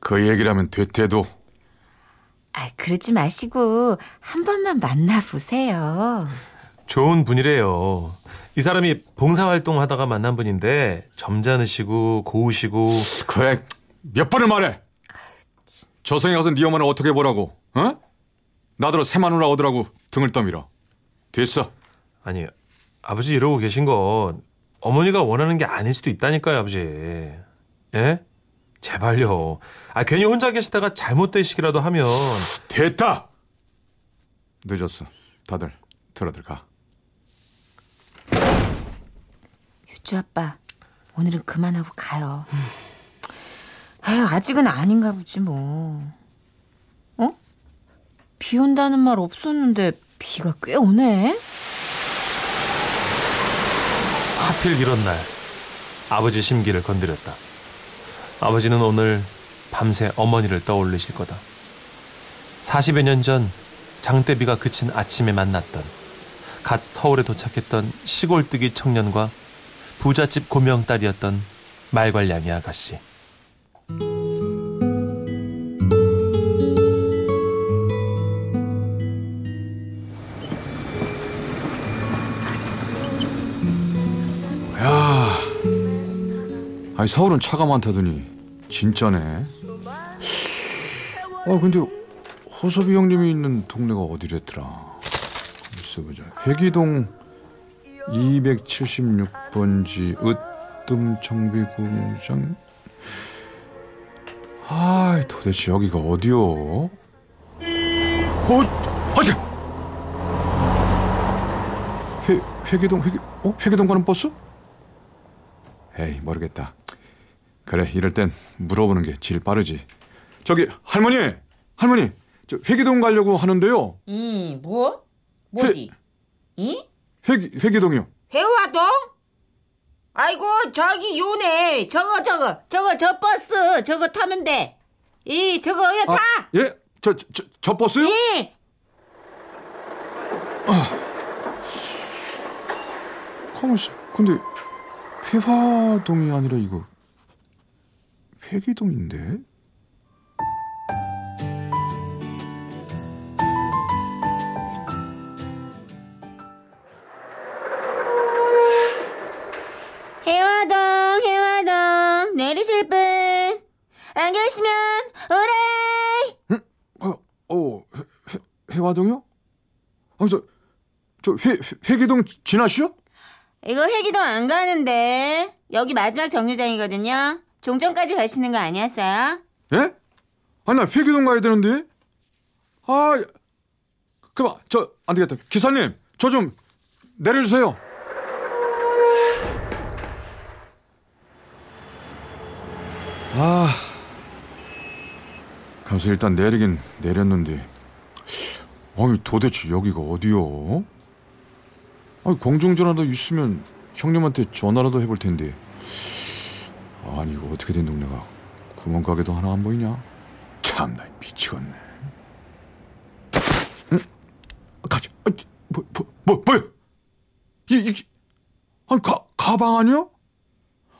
그 얘기라면 되태도 아, 그러지 마시고 한 번만 만나보세요. 좋은 분이래요. 이 사람이 봉사활동 하다가 만난 분인데 점잖으시고 고우시고 그래 몇 번을 말해 저 성에 가서 네 엄마는 어떻게 보라고 어? 나더러 새마누라 얻으라고 등을 떠밀어. 됐어. 아니 아버지 이러고 계신 건 어머니가 원하는 게 아닐 수도 있다니까요 아버지. 예? 제발요. 아 괜히 혼자 계시다가 잘못되시기라도 하면. 됐다! 늦었어. 다들 들어들 가. 유주 아빠, 오늘은 그만하고 가요. 에휴, 아직은 아닌가 보지 뭐. 어? 비 온다는 말 없었는데 비가 꽤 오네? 하필 이런 날 아버지 심기를 건드렸다. 아버지는 오늘 밤새 어머니를 떠올리실 거다. 40여 년 전 장대비가 그친 아침에 만났던 갓 서울에 도착했던 시골뜨기 청년과 부잣집 고명딸이었던 말괄량이 아가씨. 아니 서울은 차가 많다더니 진짜네. 아 근데 호섭이 형님이 있는 동네가 어디랬더라? 있어 보자. 회기동 276번지 으뜸 정비공장. 아, 도대체 여기가 어디요? 어, 어제 회 회기동 회기 어 회기동 가는 버스? 에이 모르겠다. 그래 이럴 땐 물어보는 게 제일 빠르지. 저기 할머니 할머니 저 회기동 가려고 하는데요. 이 뭐? 뭐지? 이? 회기 회기동이요. 회화동? 아이고 저기 요네 저거 저거 저거 저 버스 저거 타면 돼. 이 저거요 타. 아, 예? 저, 저, 저 버스요? 예. 가만있어. 근데 회화동이 아니라 이거 회기동인데? 해화동 해화동 내리실 분 안 계시면 오래. 어, 어 회, 회, 회화동이요? 아, 저, 저 회, 회기동 지나시오? 이거 회기동 안 가는데 여기 마지막 정류장이거든요. 종점까지 가시는 거 아니었어요? 예? 아니, 나 회기동 가야 되는데? 아, 그만, 저, 안 되겠다. 기사님, 저 좀 내려주세요. 아, 가서 일단 내리긴 내렸는데, 아니, 도대체 여기가 어디요? 아니, 공중전화도 있으면 형님한테 전화라도 해볼 텐데. 아니, 이거 어떻게 된 동네가 구멍가게도 하나 안 보이냐? 참나 미치겠네. 응? 가자. 아, 뭐, 뭐, 뭐, 뭐야? 이, 이, 아니, 가, 가방 아니야?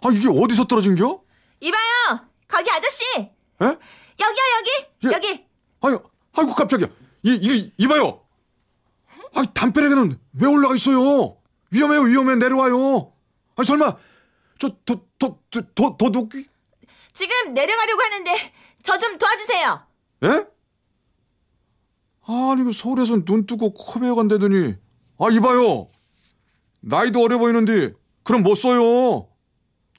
아, 이게 어디서 떨어진겨? 이봐요! 거기 아저씨! 에? 여기요, 여기! 예. 여기! 아유, 아이고, 깜짝이야. 이, 이, 이봐요. 아, 담벼락에는 왜 올라가 있어요? 위험해요, 위험해. 내려와요. 아, 설마, 저, 도, 도, 도, 도, 도둑이? 지금 내려가려고 하는데 저 좀 도와주세요. 예? 아니, 그 서울에선 눈 뜨고 코 베어 간다더니. 아, 이봐요. 나이도 어려 보이는데, 그럼 못 써요.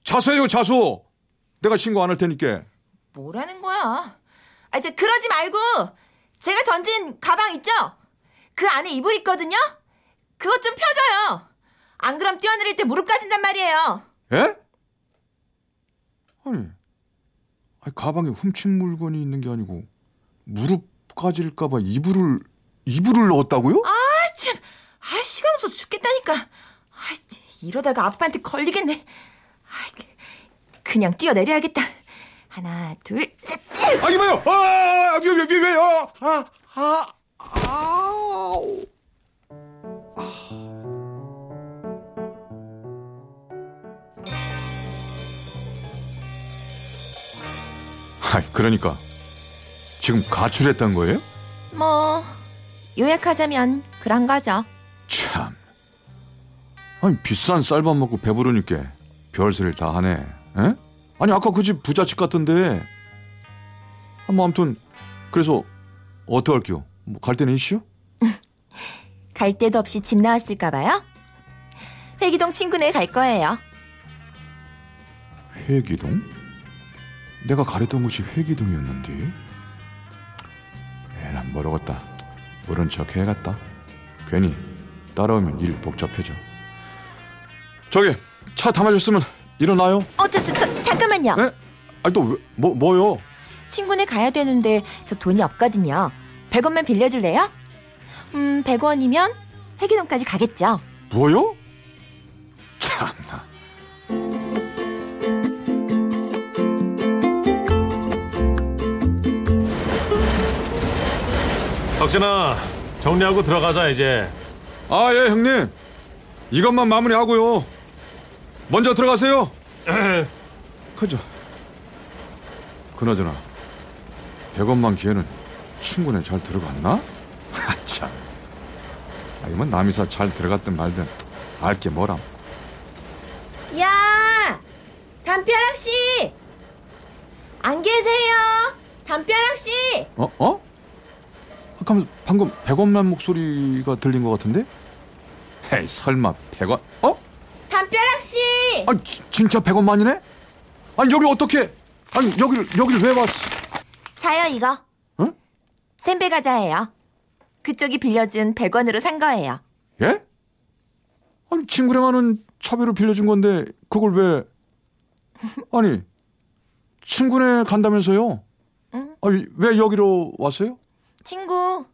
자수해요, 자수. 내가 신고 안 할 테니까. 뭐라는 거야? 아, 저 그러지 말고 제가 던진 가방 있죠? 그 안에 이불 있거든요? 그것 좀 펴줘요. 안 그럼 뛰어내릴 때 무릎 까진단 말이에요. 에? 아니, 아니 가방에 훔친 물건이 있는 게 아니고 무릎 까질까봐 이불을 이불을 넣었다고요? 아, 참. 아, 시간 없어 죽겠다니까. 아, 이러다가 아빠한테 걸리겠네. 아, 그냥 뛰어내려야겠다. 하나, 둘, 셋. 아 이봐요. 아, 왜, 왜, 왜, 왜, 아, 아, 아, 아 우. 아, 그러니까 지금 가출했단 거예요? 뭐, 요약하자면 그런 거죠. 참. 아니 비싼 쌀밥 먹고 배부르니까 별소리를 다 하네. 에? 아니 아까 그 집 부잣집 같던데. 아, 뭐 아무튼 그래서 어떻게 할게요? 뭐 갈 때는 이슈? 갈 데도 없이 집 나왔을까 봐요? 회기동 친구네 갈 거예요. 회기동? 내가 가랬던 곳이 회기동이었는데. 에라 모르겠다. 모른 척 해야겠다. 괜히 따라오면 일 복잡해져. 저기 차다 마셨으면 일어나요. 어, 저, 저, 저, 잠깐만요. 에? 아니 또 왜, 뭐 뭐요? 친구네 가야 되는데 저 돈이 없거든요. 100원만 빌려줄래요? 음, 100원이면 회기동까지 가겠죠. 뭐요? 참나. 덕진아 정리하고 들어가자 이제. 아, 예, 형님. 이것만 마무리하고요. 먼저 들어가세요. 그죠. 그나저나, 100원만 기회는 친구네 잘 들어갔나? 아, 참. 아, 이건 남이사 잘 들어갔든 말든 알게 뭐람. 야! 담벼락 씨! 안 계세요? 담벼락 씨! 어, 어? 아, 그럼 방금 100원만 목소리가 들린 것 같은데? 헤이, 설마 100원? 어? 담벼락 씨! 아, 지- 진짜 100원만이네? 아니, 여기 어떻게? 아니, 여기를, 여기를 왜 왔어? 자요 이거. 응? 샌베 과자예요. 그쪽이 빌려준 100원으로 산 거예요. 예? 아니 친구랑 하는 차비로 빌려준 건데 그걸 왜 아니 친구네 간다면서요? 응. 아니 왜 여기로 왔어요? 친구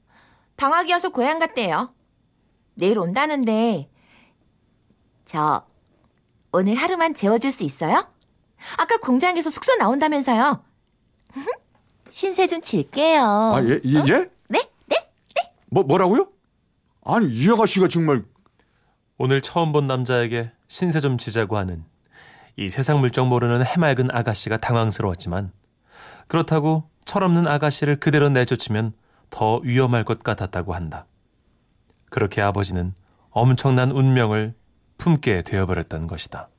방학이 어서 고향 갔대요. 내일 온다는데 저 오늘 하루만 재워줄 수 있어요? 아까 공장에서 숙소 나온다면서요. 신세 좀 칠게요. 아 예 예? 예? 네? 네? 뭐 뭐라고요? 아니 이 아가씨가 정말 오늘 처음 본 남자에게 신세 좀 지자고 하는 이 세상 물정 모르는 해맑은 아가씨가 당황스러웠지만 그렇다고 철없는 아가씨를 그대로 내쫓으면 더 위험할 것 같았다고 한다. 그렇게 아버지는 엄청난 운명을 품게 되어버렸던 것이다.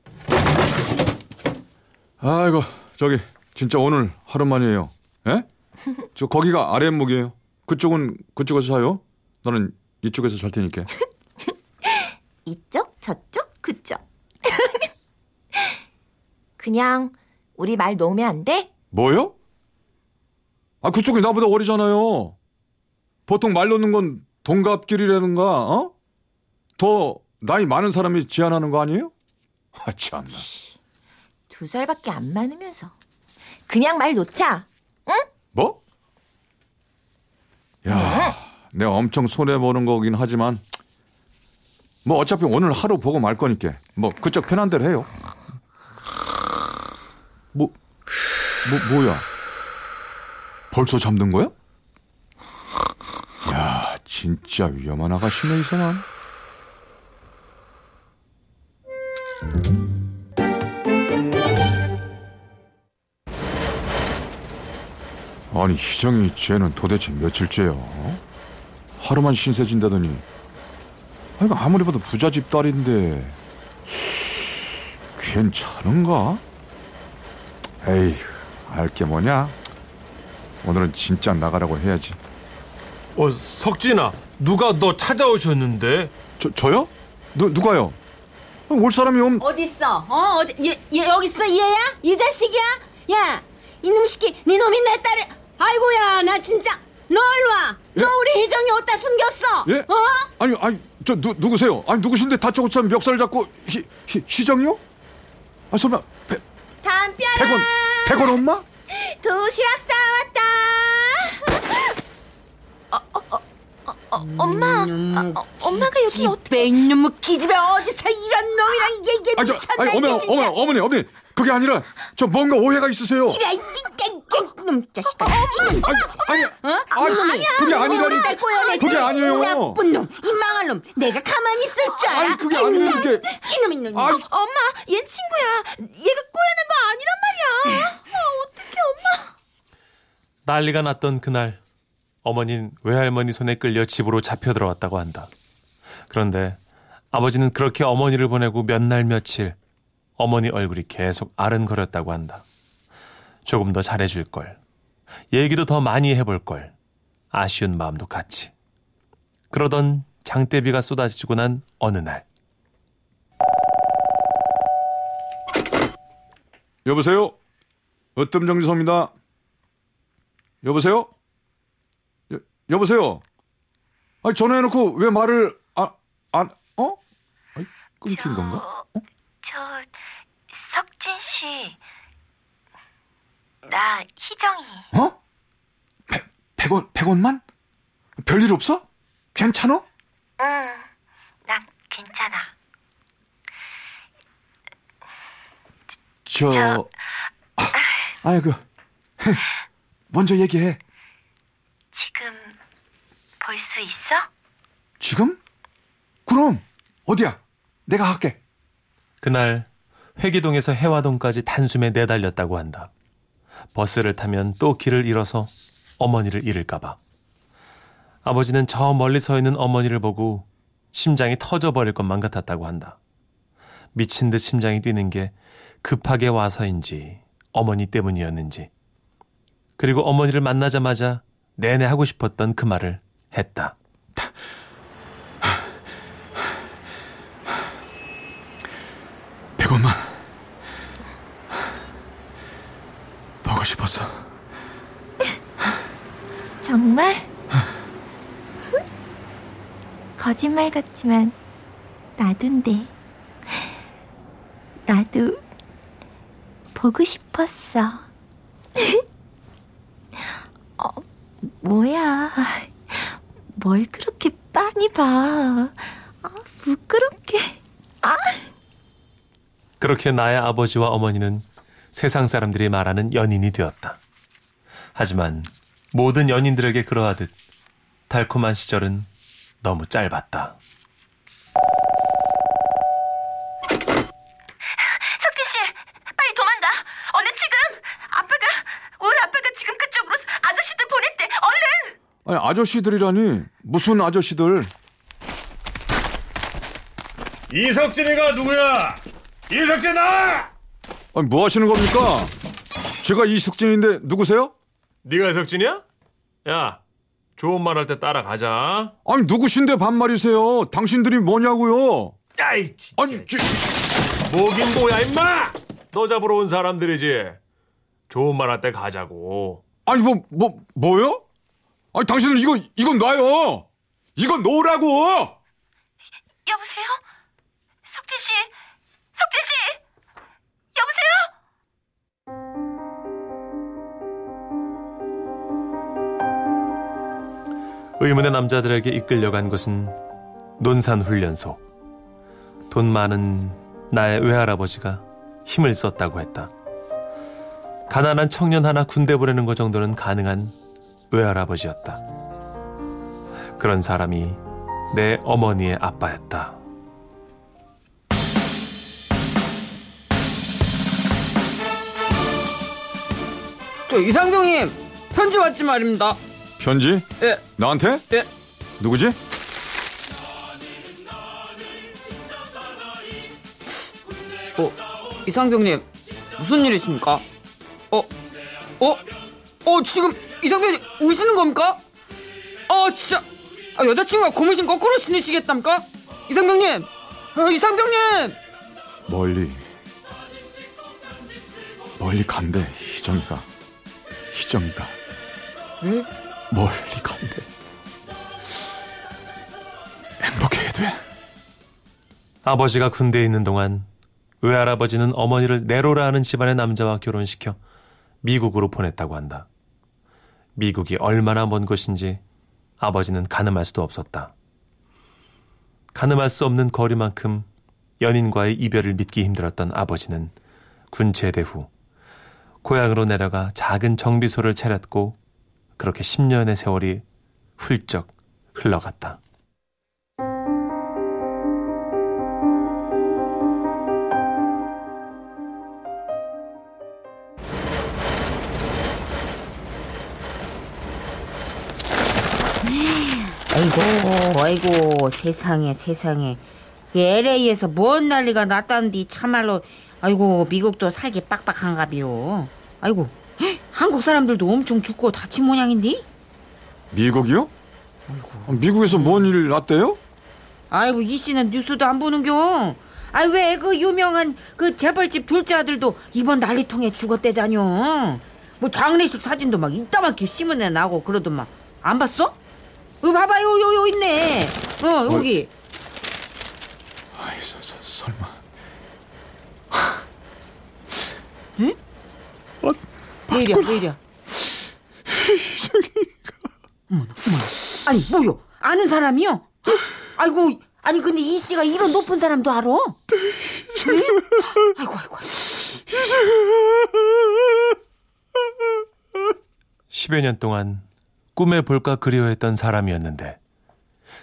아이고 저기 진짜 오늘 하루만이에요. 예? 저 거기가 아랫목이에요. 그쪽은 그쪽에서 사요. 나는 이쪽에서 살 테니까. 이쪽, 저쪽, 그쪽. 그냥 우리 말 놓으면 안 돼? 뭐요? 아, 그쪽이 나보다 어리잖아요. 보통 말 놓는 건 동갑끼리라는가, 어? 더 나이 많은 사람이 제안하는 거 아니에요? 아, 참나. 두 살밖에 안 많으면서. 그냥 말 놓자. 뭐? 야, 내가 엄청 손해보는 거긴 하지만, 뭐 어차피 오늘 하루 보고 말 거니까, 뭐 그쪽 편한 대로 해요. 뭐, 뭐, 뭐야? 벌써 잠든 거야? 야, 진짜 위험한 아가씨네, 이 사람. 아니, 희정이 쟤는 도대체 며칠째요? 하루만 신세진다더니. 아니, 아무리 봐도 부잣집 딸인데. 괜찮은가? 에이, 알게 뭐냐? 오늘은 진짜 나가라고 해야지. 어, 석진아, 누가 너 찾아오셨는데? 저, 저요? 누, 누가요? 아, 올 사람이 없, 어딨어? 어, 어디, 얘, 얘 여기 있어? 얘야? 이 자식이야? 야, 이놈 새끼, 네 놈이 내 딸을, 아이고야, 나 진짜, 너 일로 와. 예? 너 우리 희정이 어디다 숨겼어? 예? 어? 아니 아니 저 누, 누구세요? 아니 누구신데 다짜고짜 멱살 잡고 희, 희, 희정이요? 아 설마 백, 담벼라. 백원 백원 엄마? 도시락 싸왔다. 어, 어, 어, 어, 어, 엄마, 아, 어, 엄마가 여기 어떻게? 이놈의 기집애 어디서 이런 놈이랑 얘기 아니 저 미쳤나 아니 어머니 이게 진짜. 어머니 어머니 어머니 그게 아니라 저 뭔가 오해가 있으세요. 이라 이놈 자식아. 아니 아니 어? 아니 이놈이 그게 아니라니 딸 꼬여냈지? 그게 아니에요. 나쁜 놈, 이 망할 놈. 내가 가만히 있을 줄 알아? 아니, 그게 아니라 이게- 이놈 이놈. 아니. 엄마, 얘 친구야. 얘가 꼬여낸 거 아니란 말이야. 아, 어떡해, 엄마. 난리가 났던 그날 어머니는 외할머니 손에 끌려 집으로 잡혀 들어왔다고 한다. 그런데 아버지는 그렇게 어머니를 보내고 몇 날 며칠 어머니 얼굴이 계속 아른거렸다고 한다. 조금 더 잘해줄 걸. 얘기도 더 많이 해볼 걸. 아쉬운 마음도 같이. 그러던 장대비가 쏟아지고 난 어느 날 여보세요? 으뜸정지소입니다. 여보세요? 여, 여보세요? 아니 전화해놓고 왜 말을 안, 안 어? 아니, 끊긴 건가? 저, 석진 씨. 나 희정이. 어? 백, 백원, 백원만? 별일 없어? 괜찮아? 응, 난 괜찮아. 저, 저- 아, 아이고, 먼저 얘기해. 지금 볼 수 있어? 지금? 그럼, 어디야? 내가 할게. 그날 회기동에서 해화동까지 단숨에 내달렸다고 한다. 버스를 타면 또 길을 잃어서 어머니를 잃을까봐. 아버지는 저 멀리 서 있는 어머니를 보고 심장이 터져버릴 것만 같았다고 한다. 미친 듯 심장이 뛰는 게 급하게 와서인지 어머니 때문이었는지. 그리고 어머니를 만나자마자 내내 하고 싶었던 그 말을 했다. 백원만. 보고 싶었어. 정말? 거짓말 같지만 나도인데 나도 보고 싶었어. 어, 뭐야? 뭘 그렇게 빤히 봐? 아, 부끄럽게. 그렇게 나의 아버지와 어머니는 세상 사람들이 말하는 연인이 되었다. 하지만 모든 연인들에게 그러하듯 달콤한 시절은 너무 짧았다. 석진 씨, 빨리 도망가. 얼른 지금. 아빠가 우리 아빠가 지금 그쪽으로 아저씨들 보냈대. 얼른. 아니, 아저씨들이라니. 무슨 아저씨들? 이석진이가 누구야? 이석진아! 아니, 뭐 하시는 겁니까? 제가 이숙진인데 누구세요? 네가 이석진이야? 야, 좋은 말 할 때 따라가자. 아니, 누구신데 반말이세요? 당신들이 뭐냐고요? 야이, 진짜. 아니, 저, 뭐긴 뭐야 임마! 너 잡으러 온 사람들이지. 좋은 말 할 때 가자고. 아니, 뭐, 뭐, 뭐요? 아니, 당신들 이거, 이건 놔요! 이건 놓으라고! 여보세요? 석진 씨, 석진 씨, 여보세요? 의문의 남자들에게 이끌려간 곳은 논산훈련소. 돈 많은 나의 외할아버지가 힘을 썼다고 했다. 가난한 청년 하나 군대 보내는 것 정도는 가능한 외할아버지였다. 그런 사람이 내 어머니의 아빠였다. 저 이상경님 편지 왔지 말입니다. 편지? 예, 나한테? 예. 누구지? 어, 이상경님 무슨 일이십니까? 어, 어, 어 지금 이상경님 우시는 겁니까? 아 진짜 아, 여자친구가 고무신 거꾸로 신으시겠답니까? 이상경님, 어, 이상경님. 멀리. 멀리 간대, 희정이가. 희정이가. 예? 멀리 간대. 행복해야 돼. 아버지가 군대에 있는 동안 외할아버지는 어머니를 네로라 하는 집안의 남자와 결혼시켜 미국으로 보냈다고 한다. 미국이 얼마나 먼 곳인지 아버지는 가늠할 수도 없었다. 가늠할 수 없는 거리만큼 연인과의 이별을 믿기 힘들었던 아버지는 군 제대 후 고향으로 내려가 작은 정비소를 차렸고 그렇게 10년의 세월이 훌쩍 흘러갔다. 아이고, 아이고, 세상에, 세상에. 이 LA에서 뭔 난리가 났다는디 참말로, 아이고, 미국도 살기 빡빡한가비요. 아이고, 헉, 한국 사람들도 엄청 죽고 다친 모양인데? 미국이요? 아, 미국에서 뭔 일 났대요? 아이고, 이 씨는 뉴스도 안 보는겨. 아이, 왜 그 유명한 그 재벌집 둘째 아들도 이번 난리통에 죽었대자뇨. 뭐 장례식 사진도 막 이따만게 신문에 나고 그러더만. 안 봤어? 어, 봐봐 요, 요, 요, 있네. 어, 여기. 아이, 서, 서, 설마. 왜 이래, 왜 이래. 어머나, 어머나. 아니, 뭐요? 아는 사람이요? 아이고, 아니, 근데 이 씨가 이런 높은 사람도 알아? 네? 아이고, 아이고. 10여 년 동안 꿈에 볼까 그리워했던 사람이었는데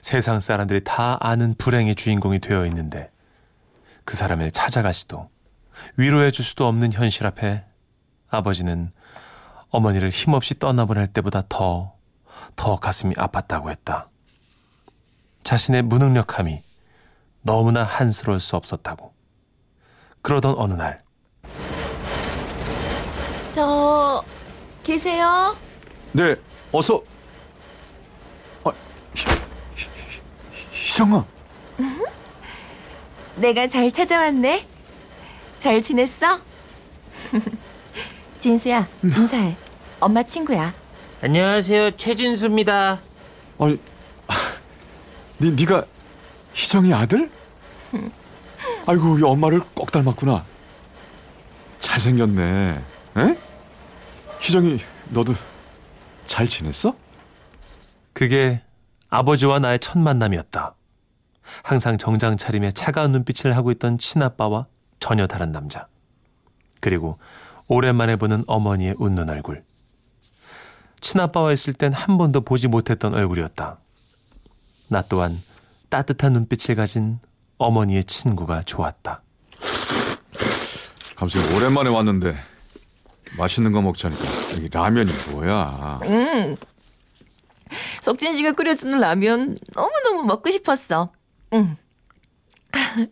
세상 사람들이 다 아는 불행의 주인공이 되어 있는데 그 사람을 찾아갈 수도 위로해 줄 수도 없는 현실 앞에 아버지는 어머니를 힘없이 떠나보낼 때보다 더, 더 가슴이 아팠다고 했다. 자신의 무능력함이 너무나 한스러울 수 없었다고. 그러던 어느 날 저 계세요? 네, 어서. 아, 희, 희, 희, 희정아. 내가 잘 찾아왔네. 잘 지냈어? 진수야, 인사해. 엄마 친구야. 안녕하세요. 최진수입니다. 아니, 아, 니, 니가 희정이 아들? 아이고, 이 엄마를 꼭 닮았구나. 잘생겼네. 에? 희정이, 너도 잘 지냈어? 그게 아버지와 나의 첫 만남이었다. 항상 정장 차림에 차가운 눈빛을 하고 있던 친아빠와 전혀 다른 남자. 그리고 오랜만에 보는 어머니의 웃는 얼굴. 친아빠와 있을 땐 한 번도 보지 못했던 얼굴이었다. 나 또한 따뜻한 눈빛을 가진 어머니의 친구가 좋았다. 갑자기 오랜만에 왔는데 맛있는 거 먹자니까 여기 라면이 뭐야? 석진 씨가 끓여주는 라면 너무너무 먹고 싶었어. 응.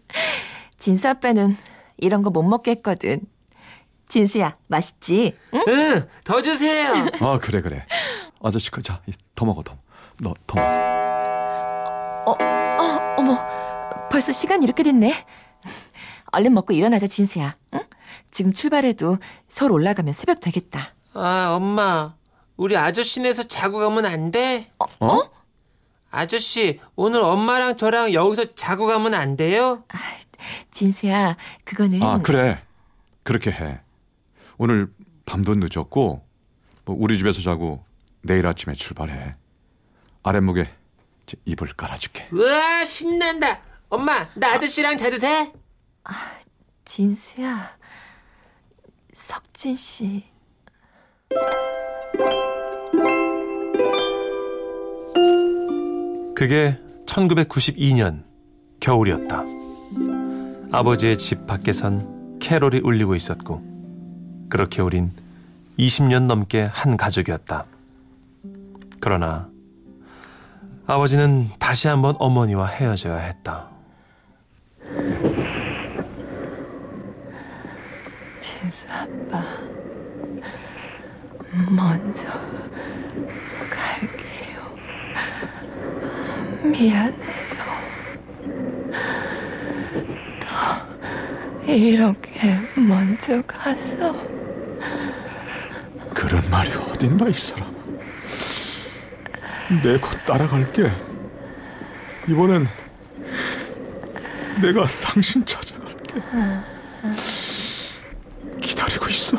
진수 아빠는 이런 거 못 먹겠거든. 진수야, 맛있지? 응? 응, 더 주세요. 아 그래 그래. 아저씨 그, 자, 더 먹어 더. 너 더 먹어. 어, 어머, 벌써 시간 이렇게 됐네. 얼른 먹고 일어나자, 진수야. 응? 지금 출발해도 서울 올라가면 새벽 되겠다. 아, 엄마. 우리 아저씨네서 자고 가면 안 돼? 어? 아저씨, 오늘 엄마랑 저랑 여기서 자고 가면 안 돼요? 진수야, 그거는 아 그래. 그렇게 해. 오늘 밤도 늦었고 뭐 우리 집에서 자고 내일 아침에 출발해. 아랫목에 이불 깔아줄게. 우와, 신난다. 엄마, 나 아저씨랑 자도 돼? 진수야, 석진 씨. 그게 1992년 겨울이었다. 아버지의 집 밖에선 캐롤이 울리고 있었고, 그렇게 우린 20년 넘게 한 가족이었다. 그러나 아버지는 다시 한번 어머니와 헤어져야 했다. 진수 아빠 먼저 갈게요. 미안해요. 더 이렇게 먼저 가서 그런 말이 어딨나 이 사람. 내곧 따라갈게. 이번엔 내가 당신 찾아갈게. 기다리고 있어.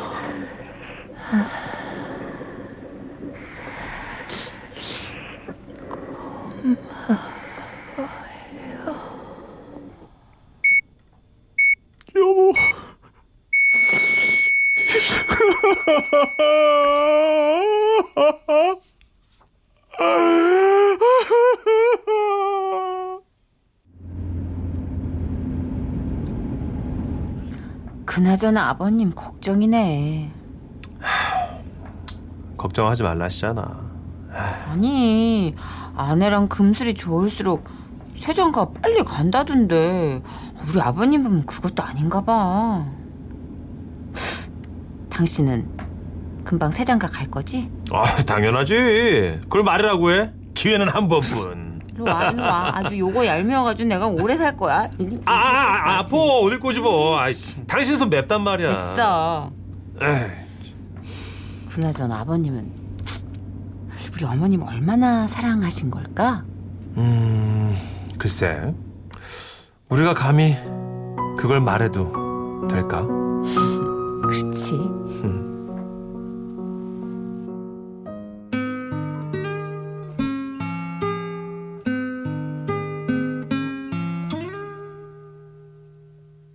여보. 그나저나 아버님 걱정이네. 걱정하지 말라 시잖아. 아니 아내랑 금슬이 좋을수록 세장가 빨리 간다던데 우리 아버님 보면 그것도 아닌가 봐. 당신은 금방 세장가 갈 거지? 아, 당연하지. 그걸 말이라고 해. 기회는 한 번뿐. 일로 와, 일로 와. 아주 요거 얄미워가지고 내가 오래 살 거야. 이- 아, 아, 아, 아파. 어딜 꼬집어. 아이, 당신 손 맵단 말이야. 됐어. 에이, 그나저나 아버님은 우리 어머님 얼마나 사랑하신 걸까? 음, 글쎄. 우리가 감히 그걸 말해도 될까? 그렇지. 음.